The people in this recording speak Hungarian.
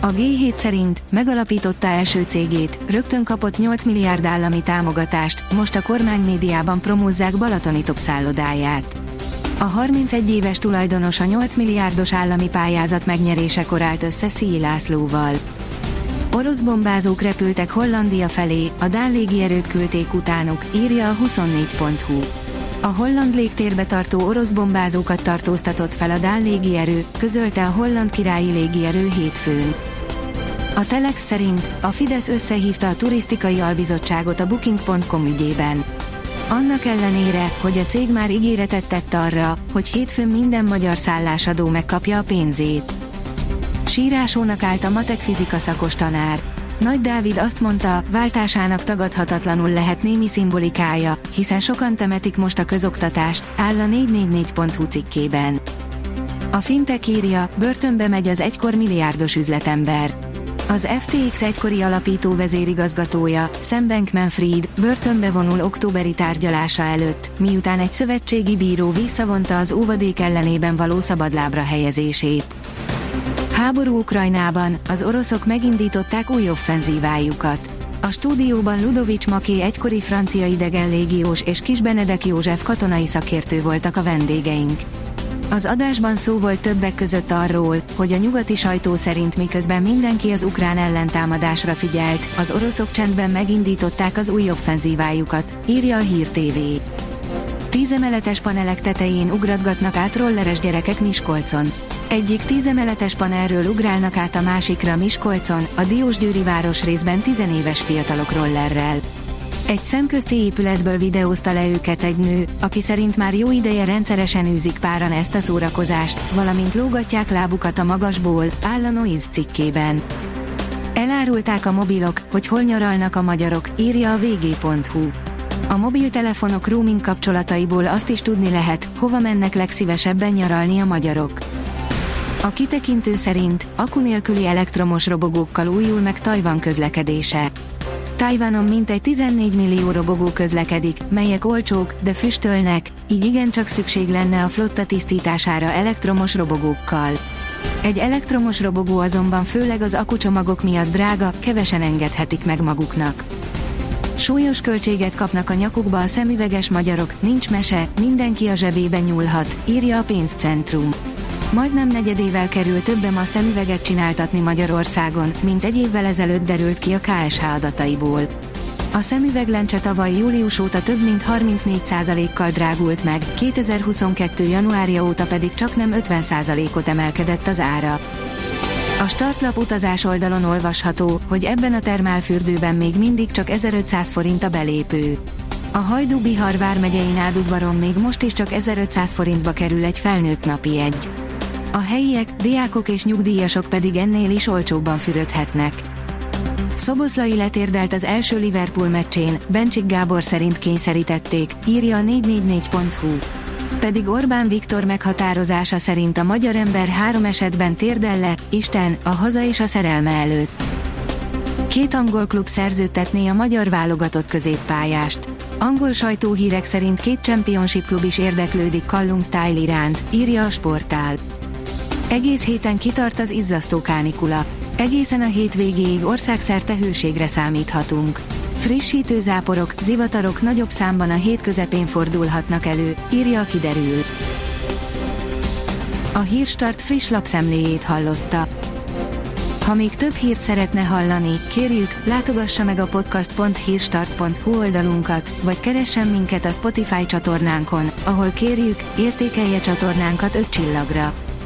A G7 szerint megalapította első cégét, rögtön kapott 8 milliárd állami támogatást, most a kormány médiában promózzák Balatoni top szállodáját. A 31 éves tulajdonos a 8 milliárdos állami pályázat megnyerésekor állt össze Szíj Lászlóval. Orosz bombázók repültek Hollandia felé, a Dán légierőt küldték utánuk, írja a 24.hu. A holland légtérbe tartó orosz bombázókat tartóztatott fel a Dán légierő, közölte a holland királyi légierő hétfőn. A Telex szerint a Fidesz összehívta a turisztikai albizottságot a Booking.com ügyében. Annak ellenére, hogy a cég már ígéretet tett arra, hogy hétfőn minden magyar szállásadó megkapja a pénzét. Sírásónak állt a matek fizika szakos tanár. Nagy Dávid azt mondta, váltásának tagadhatatlanul lehet némi szimbolikája, hiszen sokan temetik most a közoktatást, áll a 444.hu cikkében. A fintek írja, börtönbe megy az egykor milliárdos üzletember. Az FTX egykori alapító vezérigazgatója, Sam Bankman-Fried, börtönbe vonul októberi tárgyalása előtt, miután egy szövetségi bíró visszavonta az óvadék ellenében való szabadlábra helyezését. Háború Ukrajnában, az oroszok megindították új offenzívájukat. A stúdióban Ludovics Maké egykori francia idegen légiós és Kis Benedek József katonai szakértő voltak a vendégeink. Az adásban szó volt többek között arról, hogy a nyugati sajtó szerint miközben mindenki az ukrán ellentámadásra figyelt, az oroszok csendben megindították az új offenzívájukat, írja a Hír TV. Tízemeletes panelek tetején ugratgatnak át rolleres gyerekek Miskolcon. Egyik tízemeletes panelről ugrálnak át a másikra Miskolcon, a Diósgyőri város részben tizenéves fiatalok rollerrel. Egy szemközti épületből videózta le őket egy nő, aki szerint már jó ideje rendszeresen űzik páran ezt a szórakozást, valamint lógatják lábukat a magasból, áll a Noise cikkében. Elárulták a mobilok, hogy hol nyaralnak a magyarok, írja a vg.hu. A mobiltelefonok roaming kapcsolataiból azt is tudni lehet, hova mennek legszívesebben nyaralni a magyarok. A kitekintő szerint akku nélküli elektromos robogókkal újul meg Tajvan közlekedése. Tajvanon mintegy 14 millió robogó közlekedik, melyek olcsók, de füstölnek, így igencsak szükség lenne a flotta tisztítására elektromos robogókkal. Egy elektromos robogó azonban főleg az akucsomagok miatt drága, kevesen engedhetik meg maguknak. Súlyos költséget kapnak a nyakukba a szemüveges magyarok, nincs mese, mindenki a zsebébe nyúlhat, írja a pénzcentrum. Majdnem negyedével kerül többem a szemüveget csináltatni Magyarországon, mint egy évvel ezelőtt derült ki a KSH adataiból. A szemüveglencse tavaly július óta több mint 34%-kal drágult meg, 2022. januárja óta pedig csak nem 50%-ot emelkedett az ára. A startlap utazás oldalon olvasható, hogy ebben a termálfürdőben még mindig csak 1500 forint a belépő. A Hajdú Bihar vármegyei nádudvaron még most is csak 1500 forintba kerül egy felnőtt napi egy. A helyiek, diákok és nyugdíjasok pedig ennél is olcsóbban fürödhetnek. Szoboszlai letérdelt az első Liverpool meccsén, Bencsik Gábor szerint kényszerítették, írja a 444.hu. Pedig Orbán Viktor meghatározása szerint a magyar ember három esetben térdel le, Isten, a haza és a szerelme előtt. Két angol klub szerződtetné a magyar válogatott középpályást. Angol sajtóhírek szerint két championship klub is érdeklődik Callum Style iránt, írja a sportál. Egész héten kitart az izzasztó kánikula. Egészen a hétvégéig országszerte hőségre számíthatunk. Frissítő záporok, zivatarok nagyobb számban a hét közepén fordulhatnak elő, írja a kiderül. A Hírstart friss lapszemléjét hallotta. Ha még több hírt szeretne hallani, kérjük, látogassa meg a podcast.hírstart.hu oldalunkat, vagy keressen minket a Spotify csatornánkon, ahol kérjük, értékelje csatornánkat 5 csillagra.